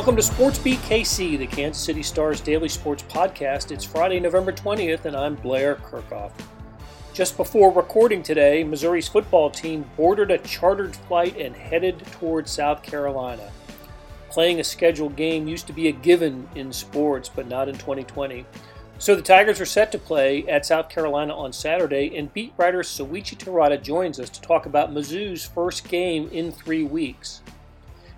Welcome to Sports Beat KC, the Kansas City Stars daily sports podcast. It's Friday, November 20th, and I'm Blair Kerkhoff. Just before recording today, Missouri's football team boarded a chartered flight and headed toward South Carolina. Playing a scheduled game used to be a given in sports, but not in 2020. So the Tigers are set to play at South Carolina on Saturday, and beat writer Soichi Terada joins us to talk about Mizzou's first game in three weeks.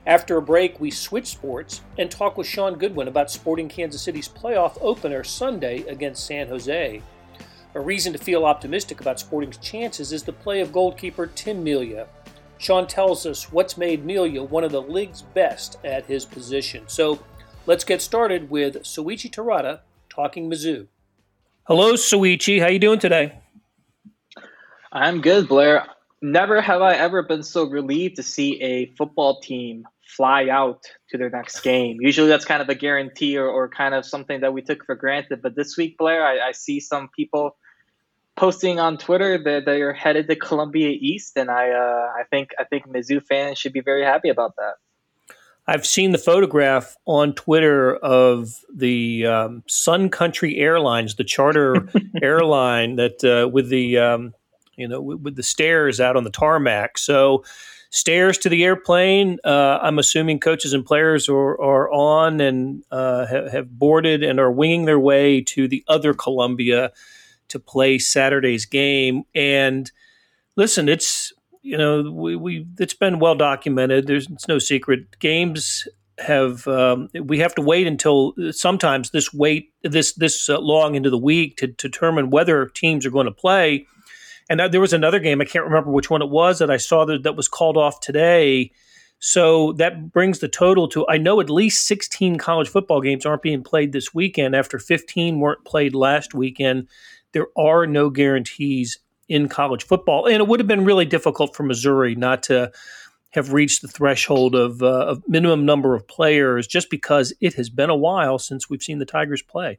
After a break, we switch sports and talk with Sean Goodwin about Sporting Kansas City's playoff opener Sunday against San Jose. A reason to feel optimistic about Sporting's chances is the play of goalkeeper Tim Melia. Sean tells us what's made Melia one of the league's best at his position. So let's get started with Soichi Terada talking Mizzou. Hello, Soichi. How you doing today? I'm good, Blair. Never have I ever been so relieved to see a football team fly out to their next game. Usually that's kind of a guarantee or, or kind of something that we took for granted. But this week, Blair, I, I see some people posting on Twitter that they are headed to Columbia East, and I uh, I think I think Mizzou fans should be very happy about that. I've seen the photograph on Twitter of the um, Sun Country Airlines, the charter airline that uh, with the um, you know with, with the stairs out on the tarmac. So stairs to the airplane. Uh, I'm assuming coaches and players are, are on and uh, have, have, boarded and are winging their way to the other Columbia to play Saturday's game. And listen, it's you know we, we it's been well documented. There's it's no secret. Games have um, we have to wait until sometimes this wait this this uh, long into the week to, to determine whether teams are going to play and there was another game, I can't remember which one it was, that I saw that, that was called off today. So that brings the total to, I know at least 16 college football games aren't being played this weekend after 15 weren't played last weekend. There are no guarantees in college football. And it would have been really difficult for Missouri not to have reached the threshold of, uh, of minimum number of players just because it has been a while since we've seen the Tigers play.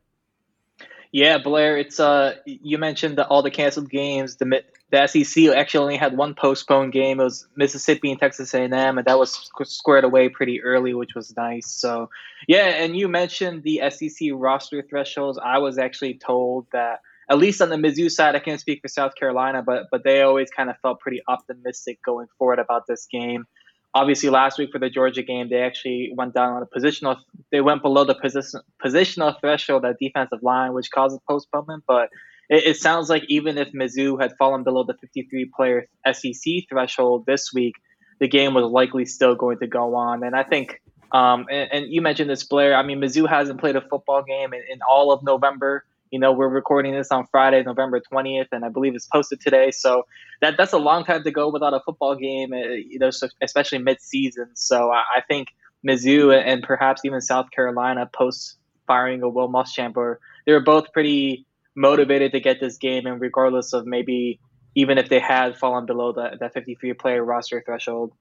Yeah, Blair, it's uh you mentioned the, all the canceled games. The the SEC actually only had one postponed game. It was Mississippi and Texas A&M, and that was squared away pretty early, which was nice. So, yeah, and you mentioned the SEC roster thresholds. I was actually told that at least on the Mizzou side, I can't speak for South Carolina, but but they always kind of felt pretty optimistic going forward about this game obviously last week for the Georgia game, they actually went down on a positional. They went below the position positional threshold at defensive line, which causes postponement. But it, it, sounds like even if Mizzou had fallen below the 53 player SEC threshold this week, the game was likely still going to go on. And I think, um, and, and, you mentioned this, Blair. I mean, Mizzou hasn't played a football game in, in all of November. You know, we're recording this on Friday, November 20th, and I believe it's posted today. So that that's a long time to go without a football game, uh, you know, especially mid-season. So I, think Mizzou and perhaps even South Carolina post firing of Will Muschamp, or they were both pretty motivated to get this game, and regardless of maybe even if they had fallen below the, that 53 player roster threshold.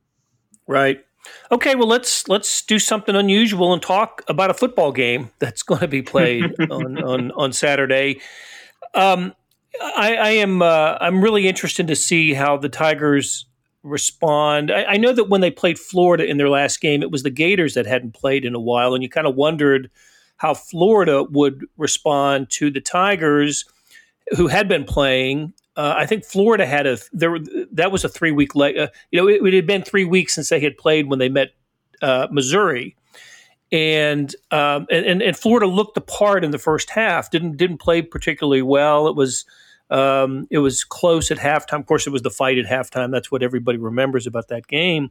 Right. Okay, well let's let's do something unusual and talk about a football game that's going to be played on, on on Saturday. Um, I, I am uh, I'm really interested to see how the Tigers respond. I, I, know that when they played Florida in their last game, it was the Gators that hadn't played in a while, and you kind of wondered how Florida would respond to the Tigers, who had been playing uh, I think Florida had a there. That was a three week. late. uh, you know, it, it, had been three weeks since they had played when they met uh, Missouri, and, um, and and Florida looked the part in the first half. Didn't didn't play particularly well. It was um, it was close at halftime. Of course, it was the fight at halftime. That's what everybody remembers about that game.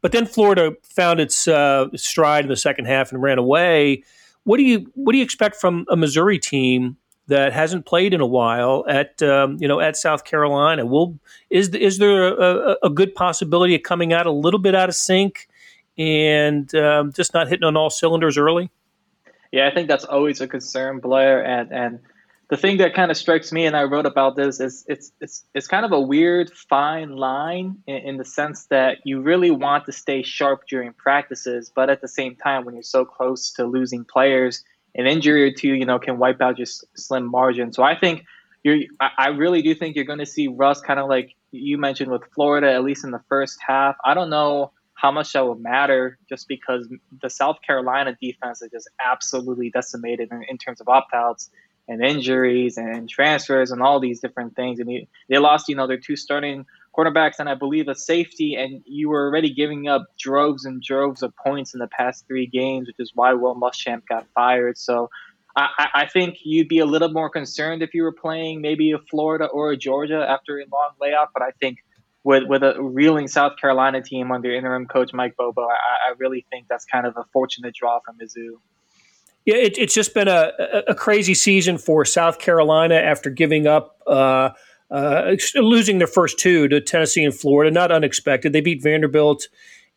But then Florida found its uh, stride in the second half and ran away. What do you what do you expect from a Missouri team that hasn't played in a while at um, you know at South Carolina. Will is is there a, a, good possibility of coming out a little bit out of sync and um, just not hitting on all cylinders early? Yeah, I think that's always a concern, Blair. And and the thing that kind of strikes me, and I wrote about this, is it's it's it's kind of a weird fine line in, in the sense that you really want to stay sharp during practices, but at the same time, when you're so close to losing players an injury or two, you know, can wipe out just slim margin. So I think you're, I really do think you're going to see Russ kind of like you mentioned with Florida, at least in the first half. I don't know how much that will matter just because the South Carolina defense is just absolutely decimated in, in terms of opt outs and injuries and transfers and all these different things. And they lost, you know, their two starting quarterbacks and I believe a safety, and you were already giving up droves and droves of points in the past three games, which is why Will Muschamp got fired. So I, I think you'd be a little more concerned if you were playing maybe a Florida or a Georgia after a long layoff, but I think with with a reeling South Carolina team under interim coach Mike Bobo, I, I really think that's kind of a fortunate draw for Mizzou. Yeah, it, it's just been a, a crazy season for South Carolina after giving up. Uh, uh, losing their first two to Tennessee and Florida, not unexpected. They beat Vanderbilt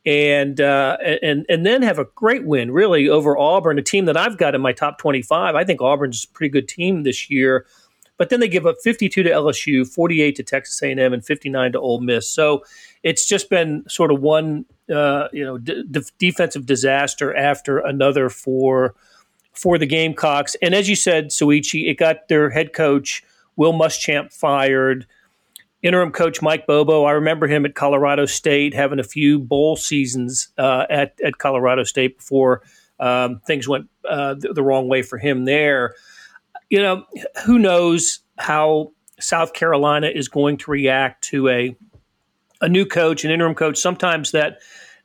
and uh, and and then have a great win, really, over Auburn, a team that I've got in my top twenty-five. I think Auburn's a pretty good team this year. But then they give up 52 to LSU, 48 to Texas A&M, and 59 to Ole Miss. So it's just been sort of one, uh, you know, d- defensive disaster after another for for the Gamecocks. And as you said, Soichi, it got their head coach Will Muschamp fired. Interim coach Mike Bobo, I remember him at Colorado State having a few bowl seasons uh, at at Colorado State before um, things went uh, the, the wrong way for him there you know, who knows how South Carolina is going to react to a a new coach, an interim coach. Sometimes that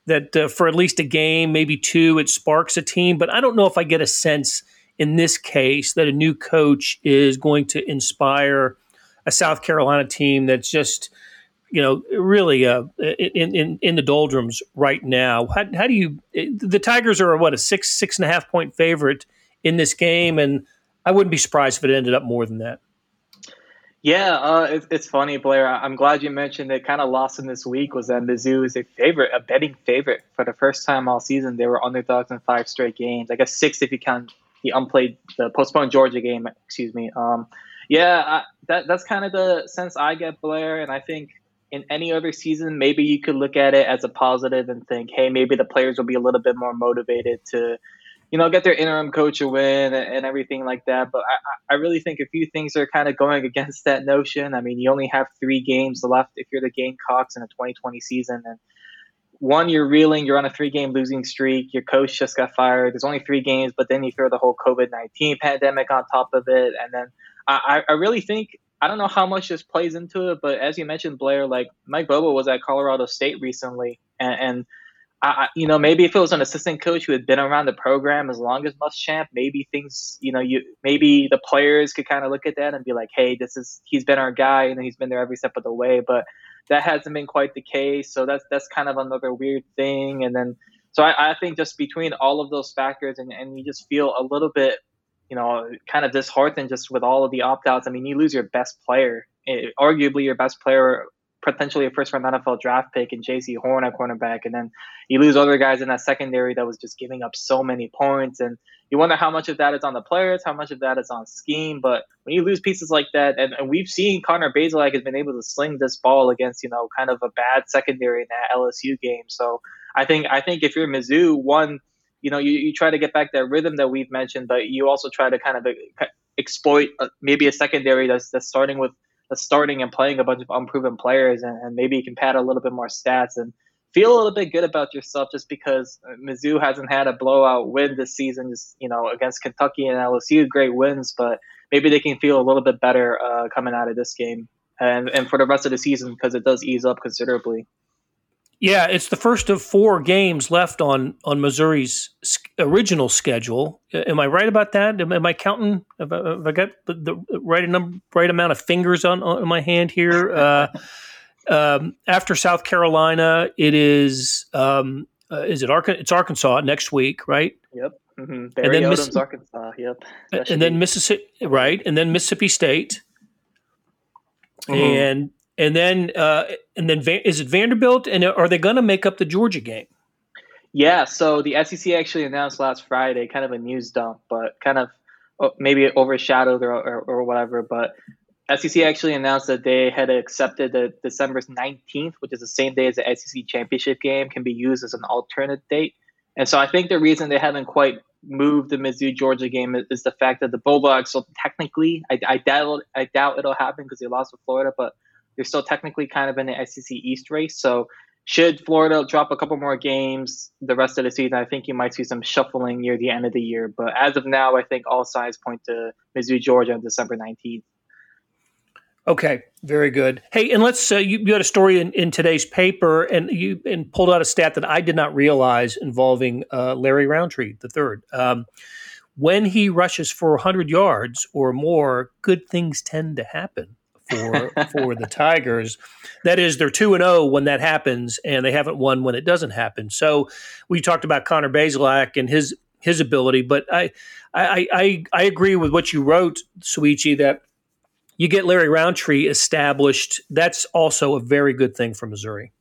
that uh, for at least a game, maybe two, it sparks a team. But I don't know if I get a sense in this case that a new coach is going to inspire a South Carolina team that's just you know really uh, in, in in the doldrums right now. How, how do you? The Tigers are what a six six and a half point favorite in this game, and I wouldn't be surprised if it ended up more than that. Yeah, uh, it's, it's funny, Blair. I'm glad you mentioned it. Kind of lost in this week was that Mizzou is a favorite, a betting favorite for the first time all season. They were underdogs in five straight games. I guess six if you count the unplayed, the postponed Georgia game. Excuse me. Um, yeah, I, that that's kind of the sense I get, Blair. And I think in any other season, maybe you could look at it as a positive and think, hey, maybe the players will be a little bit more motivated to you know, get their interim coach a win and, everything like that. But I, I really think a few things are kind of going against that notion. I mean, you only have three games left if you're the Gamecocks in the 2020 season. And one, you're reeling, you're on a three game losing streak. Your coach just got fired. There's only three games, but then you throw the whole COVID 19 pandemic on top of it. And then I, I really think I don't know how much this plays into it, but as you mentioned, Blair, like Mike Bobo was at Colorado State recently, and, and I, you know, maybe if it was an assistant coach who had been around the program as long as Muschamp, maybe things, you know, you maybe the players could kind of look at that and be like, hey, this is he's been our guy and he's been there every step of the way. But that hasn't been quite the case. So that's that's kind of another weird thing. And then, so I, I think just between all of those factors, and and you just feel a little bit, you know, kind of disheartened just with all of the opt outs. I mean, you lose your best player, eh, arguably your best player potentially a first round NFL draft pick and Jaycee Horn at cornerback, and then you lose other guys in that secondary that was just giving up so many points, and you wonder how much of that is on the players, how much of that is on scheme. But when you lose pieces like that, and, and we've seen Connor Bazelak has been able to sling this ball against you know kind of a bad secondary in that LSU game. So I think I think if you're Mizzou, one you know you, you try to get back that rhythm that we've mentioned, but you also try to kind of exploit uh, maybe a secondary that's that's starting with starting and playing a bunch of unproven players, and, and, maybe you can pad a little bit more stats and feel a little bit good about yourself just because Mizzou hasn't had a blowout win this season, just you know against Kentucky and LSU, great wins, but maybe they can feel a little bit better uh, coming out of this game and and for the rest of the season because it does ease up considerably. Yeah, it's the first of four games left on on Missouri's original schedule. Am I right about that? Am, am I counting? Have I, have I got the, the, right number, right amount of fingers on, on my hand here? Uh, um, after South Carolina, it is um, uh, is it Arkansas? It's Arkansas next week, right? Yep. Mm-hmm. Barry and then Odom's Miss- Arkansas. Yep. and then Mississippi, right? And then Mississippi State. Mm-hmm. And and then uh, and then is it Vanderbilt? And are they going to make up the Georgia game? Yeah. So the SEC actually announced last Friday, kind of a news dump, but kind of oh, maybe overshadowed or, or, or whatever. But SEC actually announced that they had accepted that December 19th, which is the same day as the SEC championship game, can be used as an alternate date. And so I think the reason they haven't quite moved the Mizzou Georgia game is, is the fact that the Bulldogs, so technically, I, I doubt I doubt it'll happen because they lost to Florida, but they're still technically kind of in the SEC East race. So should Florida drop a couple more games the rest of the season, I think you might see some shuffling near the end of the year. But as of now, I think all signs point to Missouri, Georgia on December 19th. Okay, very good. Hey, and let's uh, you, you had a story in, in today's paper, and you and pulled out a stat that I did not realize involving uh, Larry Rountree the third. Um, when he rushes for 100 yards or more, good things tend to happen for for the Tigers. That is, they're two and zero oh when that happens, and they haven't won when it doesn't happen. So we talked about Connor Bazelak and his his ability, but I I I, I agree with what you wrote, Soichi, that you get Larry Rountree established. That's also a very good thing for Missouri.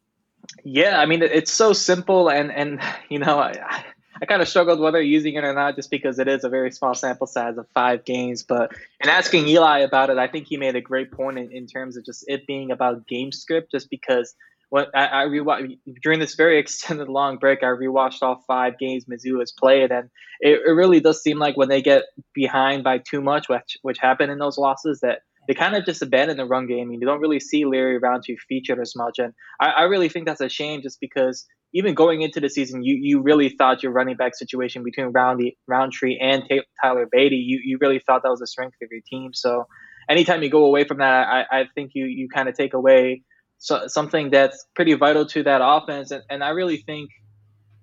Yeah, I mean it's so simple, and and you know I, I kind of struggled whether using it or not, just because it is a very small sample size of five games. But in asking Eli about it, I think he made a great point in, in terms of just it being about game script, just because when I, I rewatched during this very extended long break, I rewatched all five games Mizzou has played, and it, it really does seem like when they get behind by too much, which which happened in those losses, that they kind of just abandon the run game. You don't really see Larry Rountree featured as much, and I, I really think that's a shame, just because even going into the season, you you really thought your running back situation between Roundy, Rountree and Tyler Badie, you you really thought that was a strength of your team. So anytime you go away from that, I, I think you you kind of take away so, something that's pretty vital to that offense. And, and I really think,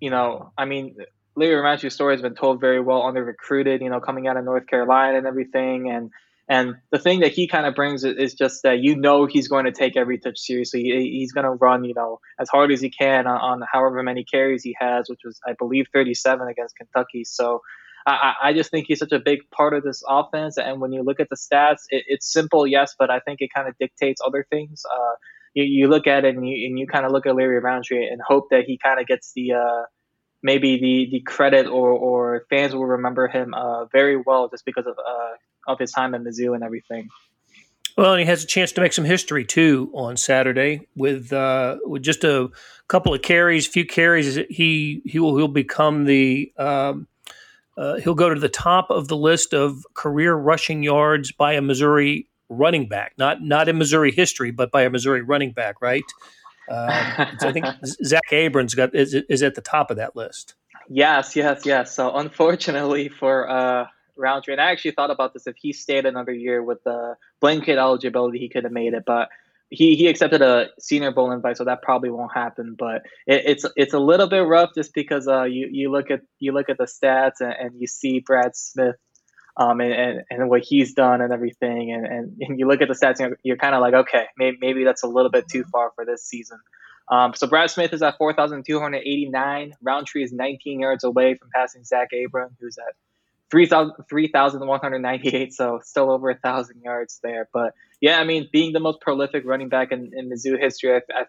you know, I mean, Larry Rountree's story has been told very well under recruited, you know, coming out of North Carolina and everything. And and the thing that he kind of brings is just that you know he's going to take every touch seriously. He's going to run, you know, as hard as he can on, on however many carries he has, which was, I believe, 37 against Kentucky. So I, I, just think he's such a big part of this offense. And when you look at the stats, it, it's simple, yes, but I think it kind of dictates other things. Uh, you, you look at it and you, and you kind of look at Larry Rountree and hope that he kind of gets the uh, maybe the the credit or or fans will remember him uh, very well just because of uh, of his time at Mizzou and everything. Well, and he has a chance to make some history too on Saturday with uh, with just a couple of carries, few carries. He he will he'll become the um, uh, he'll go to the top of the list of career rushing yards by a Missouri running back, not not in Missouri history, but by a Missouri running back, right? Um, so I think Zach Abrams got is, is at the top of that list. Yes, yes, yes. So unfortunately for uh, Rountree, and I actually thought about this if he stayed another year with the blanket eligibility, he could have made it, but he, he accepted a Senior Bowl invite, so that probably won't happen. But it, it's it's a little bit rough just because uh, you you look at you look at the stats and, and you see Brad Smith um, and, and, and what he's done and everything. And, and, and you look at the stats, and you're, you're kind of like, okay, maybe, maybe that's a little bit too far for this season. Um, so Brad Smith is at 4,289. Rountree is 19 yards away from passing Zach Abron, who's at 3,198. so still over a thousand yards there. But yeah, I mean, being the most prolific running back in, in Mizzou history, I, I,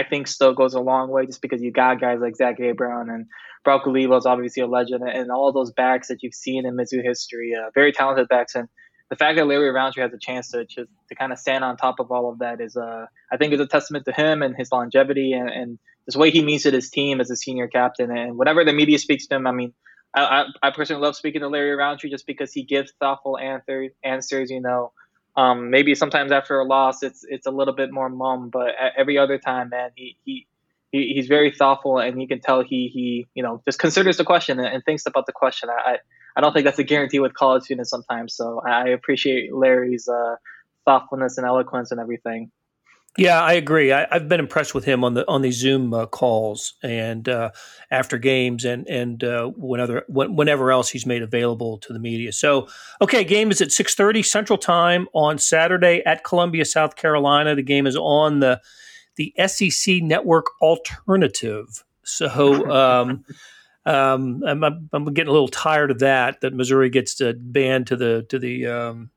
I think still goes a long way just because you got guys like Zach Abron and Brock Olivo is obviously a legend, and all those backs that you've seen in Mizzou history, uh, very talented backs. And the fact that Larry Rountree has a chance to to, to kind of stand on top of all of that is, uh, I think, is a testament to him and his longevity and, and this way he means to his team as a senior captain. And whatever the media speaks to him, I mean, I, I, I personally love speaking to Larry Rountree just because he gives thoughtful answer, answers. You know, um, maybe sometimes after a loss, it's it's a little bit more mum, but every other time, man, he he he, he's very thoughtful, and you can tell he he you know just considers the question and, and thinks about the question. I I don't think that's a guarantee with college students sometimes. So I appreciate Larry's uh, thoughtfulness and eloquence and everything. Yeah, I agree. I, have been impressed with him on the on these Zoom uh, calls and uh, after games and and uh, whenever whenever else he's made available to the media. So, okay, game is at six thirty Central Time on Saturday at Columbia, South Carolina. The game is on the the SEC Network Alternative. So um, um, I'm, I'm, getting a little tired of that. That Missouri gets to banned to the to the um,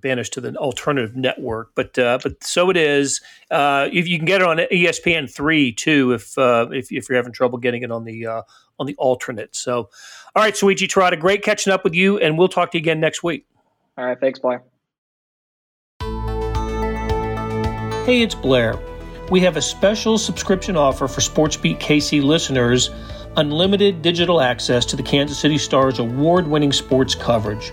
banished to the alternative network. But uh, but so it is. Uh, if you can get it on ESPN three too, if uh, if, if you're having trouble getting it on the uh, on the alternate. So, all right, Soichi Terada, great catching up with you, and we'll talk to you again next week. All right, thanks, Blair. Hey, it's Blair we have a special subscription offer for SportsBeat KC listeners unlimited digital access to the Kansas City Stars award winning sports coverage.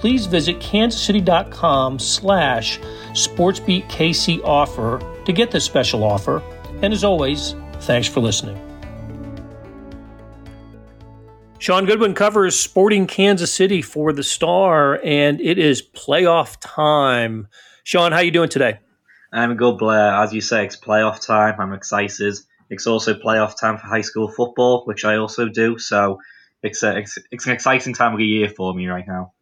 Please visit kansascity.com slash sportsbeatkc offer to get this special offer. And as always, thanks for listening. Sean Goodwin covers Sporting Kansas City for the Star, and it is playoff time. Sean, how you doing today? I'm good, Blair. As you say, it's playoff time. I'm excited. It's also playoff time for high school football, which I also do. So it's, a, it's, it's an exciting time of the year for me right now.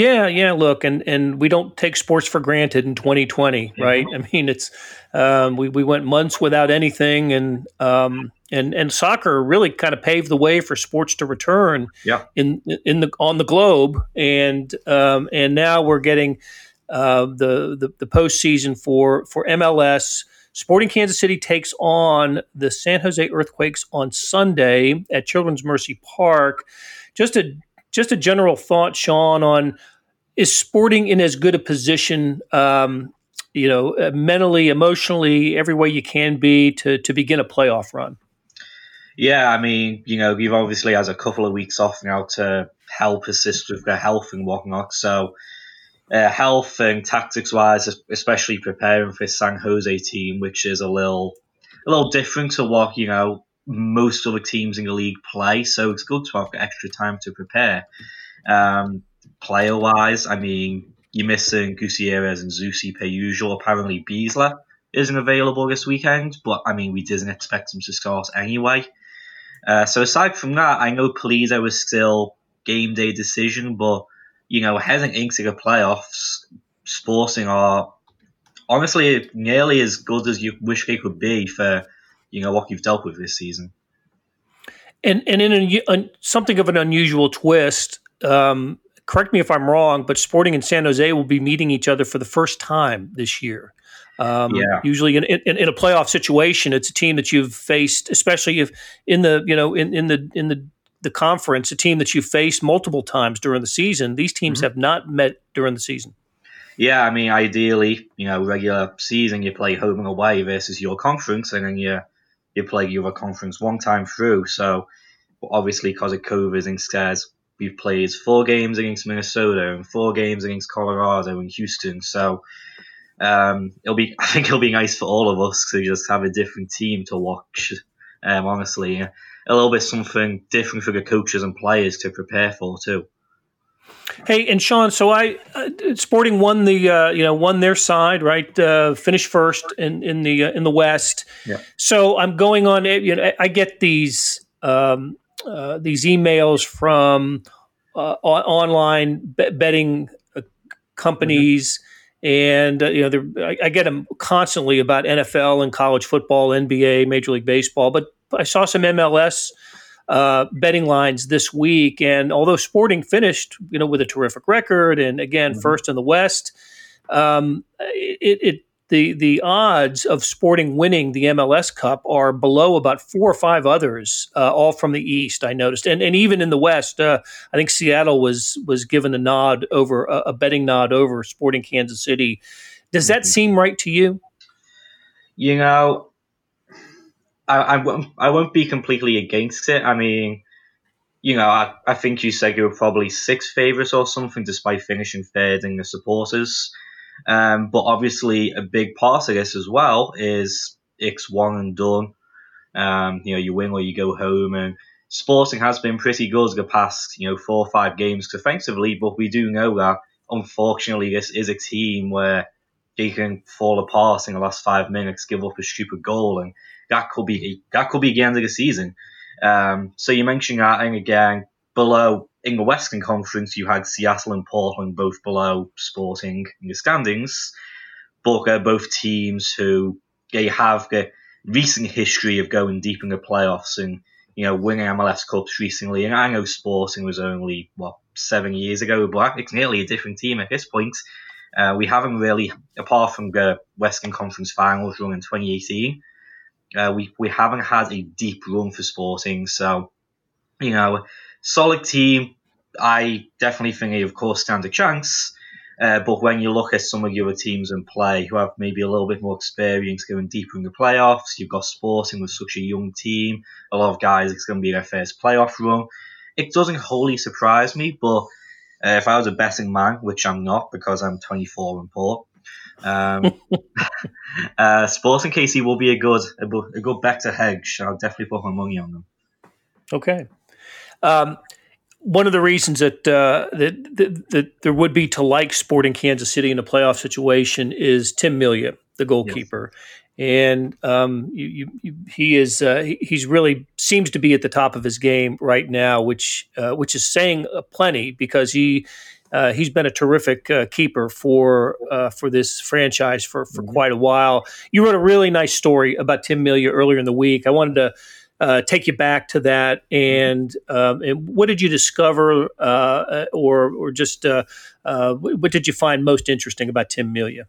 Yeah, yeah. Look, and and we don't take sports for granted in 2020, yeah. right? I mean, it's um, we we went months without anything, and um, and and soccer really kind of paved the way for sports to return. Yeah. in in the on the globe, and um, and now we're getting uh, the, the the postseason for for MLS. Sporting Kansas City takes on the San Jose Earthquakes on Sunday at Children's Mercy Park. Just a just a general thought, Sean, on is Sporting in as good a position, um, you know, uh, mentally, emotionally, every way you can be to to begin a playoff run? Yeah, I mean, you know, you've obviously has a couple of weeks off now to help assist with their health and whatnot. So, uh, health and tactics wise, especially preparing for San Jose team, which is a little a little different to what you know most other teams in the league play. So it's good to have extra time to prepare. Um, player wise, I mean, you're missing Gutierrez and Zusi per usual. Apparently, Besler isn't available this weekend, but I mean, we didn't expect him to start anyway. Uh, so aside from that, I know Pulido was still game day decision, but you know, heading into the playoffs, Sporting are honestly nearly as good as you wish they could be for you know what you've dealt with this season. And and in a, a, something of an unusual twist, um, correct me if I'm wrong, but Sporting and San Jose will be meeting each other for the first time this year. Um, yeah. Usually, in, in, in, a playoff situation, it's a team that you've faced, especially if in the you know in, in the in the the conference, a team that you've faced multiple times during the season. These teams mm-hmm. have not met during the season. Yeah, I mean, ideally, you know, regular season you play home and away versus your conference, and then you you play your conference one time through. So obviously, because of COVID, instead we've played four games against Minnesota and four games against Colorado and Houston. So um, it'll be, I think it'll be nice for all of us to just have a different team to watch. Um, honestly, a little bit something different for the coaches and players to prepare for too. Hey, and Sean, so I uh, Sporting won the uh, you know won their side, right? Uh, finished first in in the uh, in the West. Yeah. So I'm going on. You know, I get these um, uh, these emails from uh, online betting companies. Mm-hmm. And you know, I, I get them constantly about NFL and college football, NBA, Major League Baseball. But I saw some MLS uh, betting lines this week. And although Sporting finished, you know, with a terrific record, and again mm-hmm. first in the West, um, it, it, the the odds of Sporting winning the MLS Cup are below about four or five others, uh, all from the East. I noticed, and and even in the West, uh, I think Seattle was was given a nod over a, a betting nod over Sporting Kansas City. Does that mm-hmm. seem right to you? You know, I, I, won't, I won't be completely against it. I mean, you know, I, I think you said you were probably six favourites or something, despite finishing third in the supporters. Um, but obviously, a big part of this as well is it's one and done. Um, you know, you win or you go home, and Sporting has been pretty good the past, you know, four or five games defensively. But we do know that unfortunately, this is a team where they can fall apart in the last five minutes, give up a stupid goal, and that could be that could be the end of the season. Um, so you mentioned that, and again, below in the Western Conference, you had Seattle and Portland both below Sporting in the standings, but they're both teams who they have the recent history of going deep in the playoffs and you know winning MLS Cups recently. And I know Sporting was only what seven years ago, but it's nearly a different team at this point. Uh, we haven't really, apart from the Western Conference Finals run in 2018, Uh, we we haven't had a deep run for Sporting, so you know, solid team. I definitely think they, of course, stand a chance. Uh, but when you look at some of other teams in play who have maybe a little bit more experience going deeper in the playoffs, you've got Sporting with such a young team, a lot of guys, it's going to be their first playoff run. It doesn't wholly surprise me, but uh, if I was a betting man, which I'm not because I'm 24 and poor, um, uh, Sporting KC will be a good a, a good bet to hedge. I'll definitely put my money on them. Okay. Um, one of the reasons that, uh, that, that, that there would be to like Sporting Kansas City in a playoff situation is Tim Melia, the goalkeeper. Yes. And um, you, you, you, he is uh, he's really seems to be at the top of his game right now, which uh, which is saying plenty because he uh, he's been a terrific uh, keeper for uh, for this franchise for, for mm-hmm. quite a while. You wrote a really nice story about Tim Melia earlier in the week. I wanted to uh, take you back to that, and, um, and what did you discover, uh, or or just uh, what did you find most interesting about Tim Melia?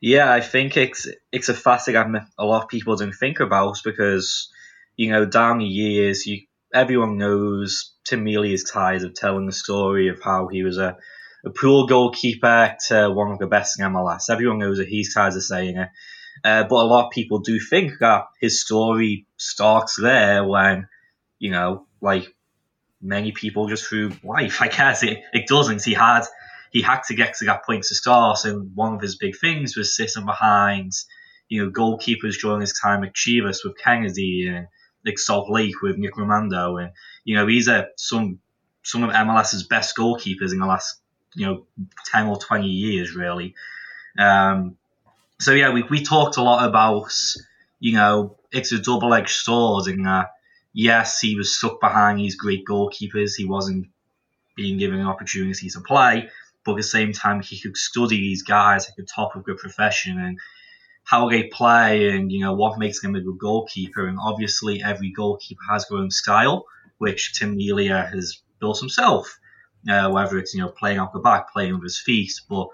Yeah, I think it's it's a facet a lot of people don't think about because you know down the years you everyone knows Tim Melia's ties of telling the story of how he was a, a poor goalkeeper to one of the best in MLS. Everyone knows that he's tired of saying it. Uh, but a lot of people do think that his story starts there when, you know, like many people just through life. I guess it, it doesn't. He had he had to get to that point to start, and one of his big things was sitting behind, you know, goalkeepers during his time at Chivas with Kennedy and like Salt Lake with Nick Rimando, and you know he's a some some of MLS's best goalkeepers in the last you know ten or twenty years, really. Um, so yeah, we we talked a lot about you know it's a double edged sword, and uh, yes, he was stuck behind these great goalkeepers. He wasn't being given an opportunity to play, but at the same time, he could study these guys at the top of the profession and how they play and you know what makes them a good goalkeeper. And obviously, every goalkeeper has their own style, which Tim Melia has built himself. Uh, whether it's you know playing off the back, playing with his feet, but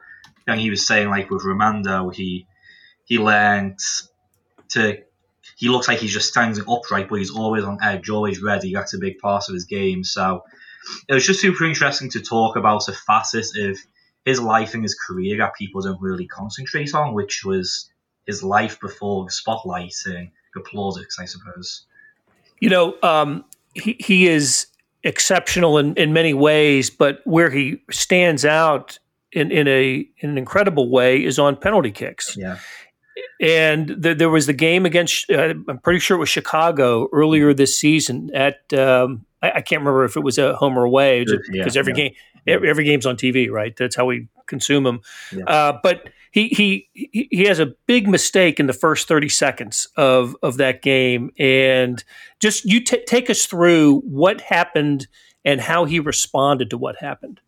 then he was saying like with Rimando, he he learned to. He looks like he's just standing upright, but he's always on edge, always ready. That's a big part of his game. So it was just super interesting to talk about a facet of his life and his career that people don't really concentrate on, which was his life before the spotlight and the plaudits, I suppose. You know, um, he, he is exceptional in, in many ways, but where he stands out in, in a in an incredible way is on penalty kicks. Yeah. And the, there was the game against, uh, I'm pretty sure it was Chicago earlier this season at, um, I, I, can't remember if it was a home or away because yeah, every yeah. game, every, every, game's on TV, right? That's how we consume them. Yeah. Uh, but he he he has a big mistake in the first 30 seconds of of that game. And just you t- take us through what happened and how he responded to what happened.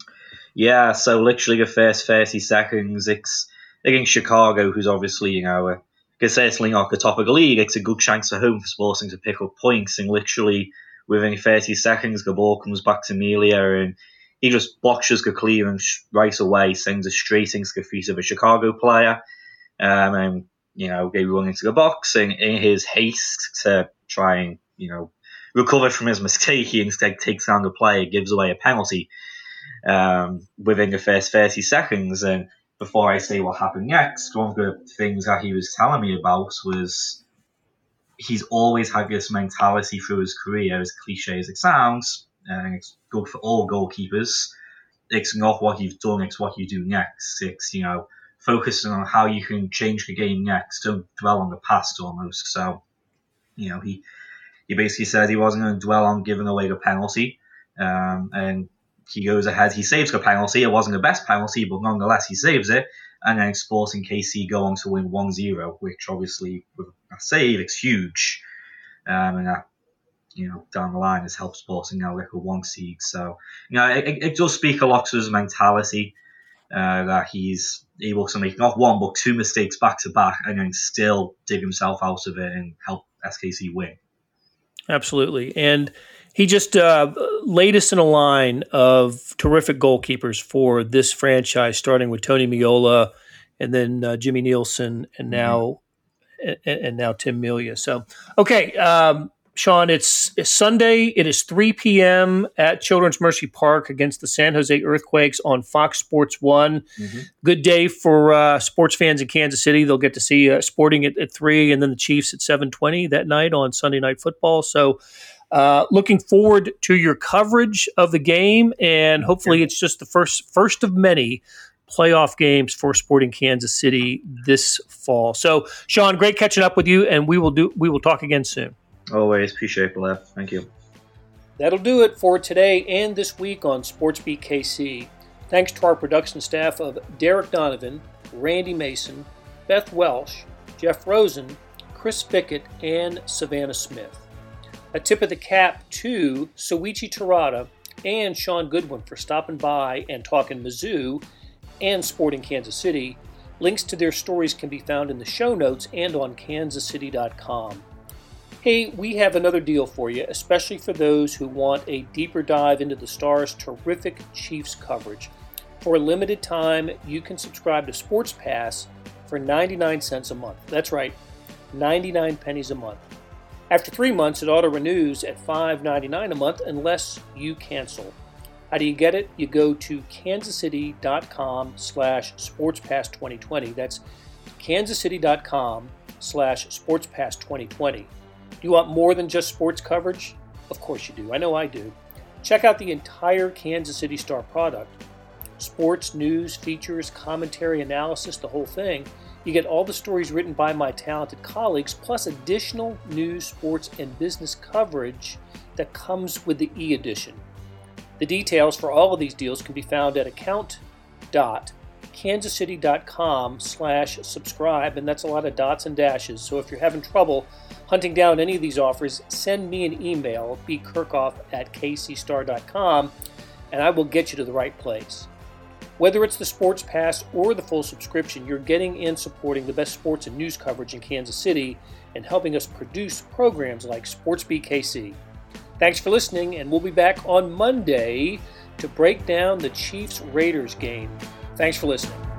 Yeah so literally the first 30 seconds it's against chicago who's obviously you know certainly not the top of the league. It's a good chance for home for sporting to pick up points. And literally within 30 seconds the ball comes back to Melia and he just botches the clearance right away, sends it straight into the of a Chicago player. Um, and, you know, they run into the box, and in his haste to try and, you know, recover from his mistake, he instead takes down the player, gives away a penalty um, within the first 30 seconds. And before I say what happened next, one of the things that he was telling me about was he's always had this mentality through his career, as cliche as it sounds, and it's good for all goalkeepers. It's not what you've done; it's what you do next. It's you know focusing on how you can change the game next. Don't dwell on the past almost. So, you know, he he basically said he wasn't going to dwell on giving away the penalty, um, and he goes ahead. He saves the penalty. It wasn't the best penalty, but nonetheless he saves it. And then Sporting KC go on to win 1-0, which obviously with a save, it's huge. Um, and that you know, down the line has helped Sporting now with a one seed. So, you know, it, it does speak a lot to his mentality uh, that he's able to make not one but two mistakes back to back and then still dig himself out of it and help SKC win. Absolutely, and he just uh, latest in a line of terrific goalkeepers for this franchise, starting with Tony Meola and then uh, Jimmy Nielsen, and mm-hmm. now and, and now Tim Melia. So, okay, um, Sean, it's, it's, Sunday. It is 3 p.m. at Children's Mercy Park against the San Jose Earthquakes on Fox Sports One. Mm-hmm. Good day for uh, sports fans in Kansas City. They'll get to see uh, Sporting at, at three, and then the Chiefs at 7:20 that night on Sunday Night Football. So. Uh, looking forward to your coverage of the game, and hopefully, it's just the first first of many playoff games for Sporting Kansas City this fall. So, Sean, great catching up with you, and we will do we will talk again soon. Always appreciate it, left. Thank you. That'll do it for today and this week on SportsBeat KC. Thanks to our production staff of Derek Donovan, Randy Mason, Beth Welsh, Jeff Rosen, Chris Bickett, and Savannah Smith. A tip of the cap to Soichi Terada and Sean Goodwin for stopping by and talking Mizzou and Sporting Kansas City. Links to their stories can be found in the show notes and on kansascity.com. Hey, we have another deal for you, especially for those who want a deeper dive into the Stars' terrific Chiefs coverage. For a limited time, you can subscribe to Sports Pass for 99 cents a month. That's right, 99 pennies a month. After three months, it auto renews at $5.99 a month unless you cancel. How do you get it? You go to kansascity.com slash sportspass2020. That's kansascity.com slash sportspass2020. Do you want more than just sports coverage? Of course you do. I know I do. Check out the entire Kansas City Star product. Sports, news, features, commentary, analysis, the whole thing. You get all the stories written by my talented colleagues, plus additional news, sports, and business coverage that comes with the e edition. The details for all of these deals can be found at account.kansascity.com slash subscribe, and that's a lot of dots and dashes. So if you're having trouble hunting down any of these offers, send me an email, bkerkhoff at kcstar.com, and I will get you to the right place. Whether it's the Sports Pass or the full subscription, you're getting and supporting the best sports and news coverage in Kansas City and helping us produce programs like Sports BKC. Thanks for listening, and we'll be back on Monday to break down the Chiefs Raiders game. Thanks for listening.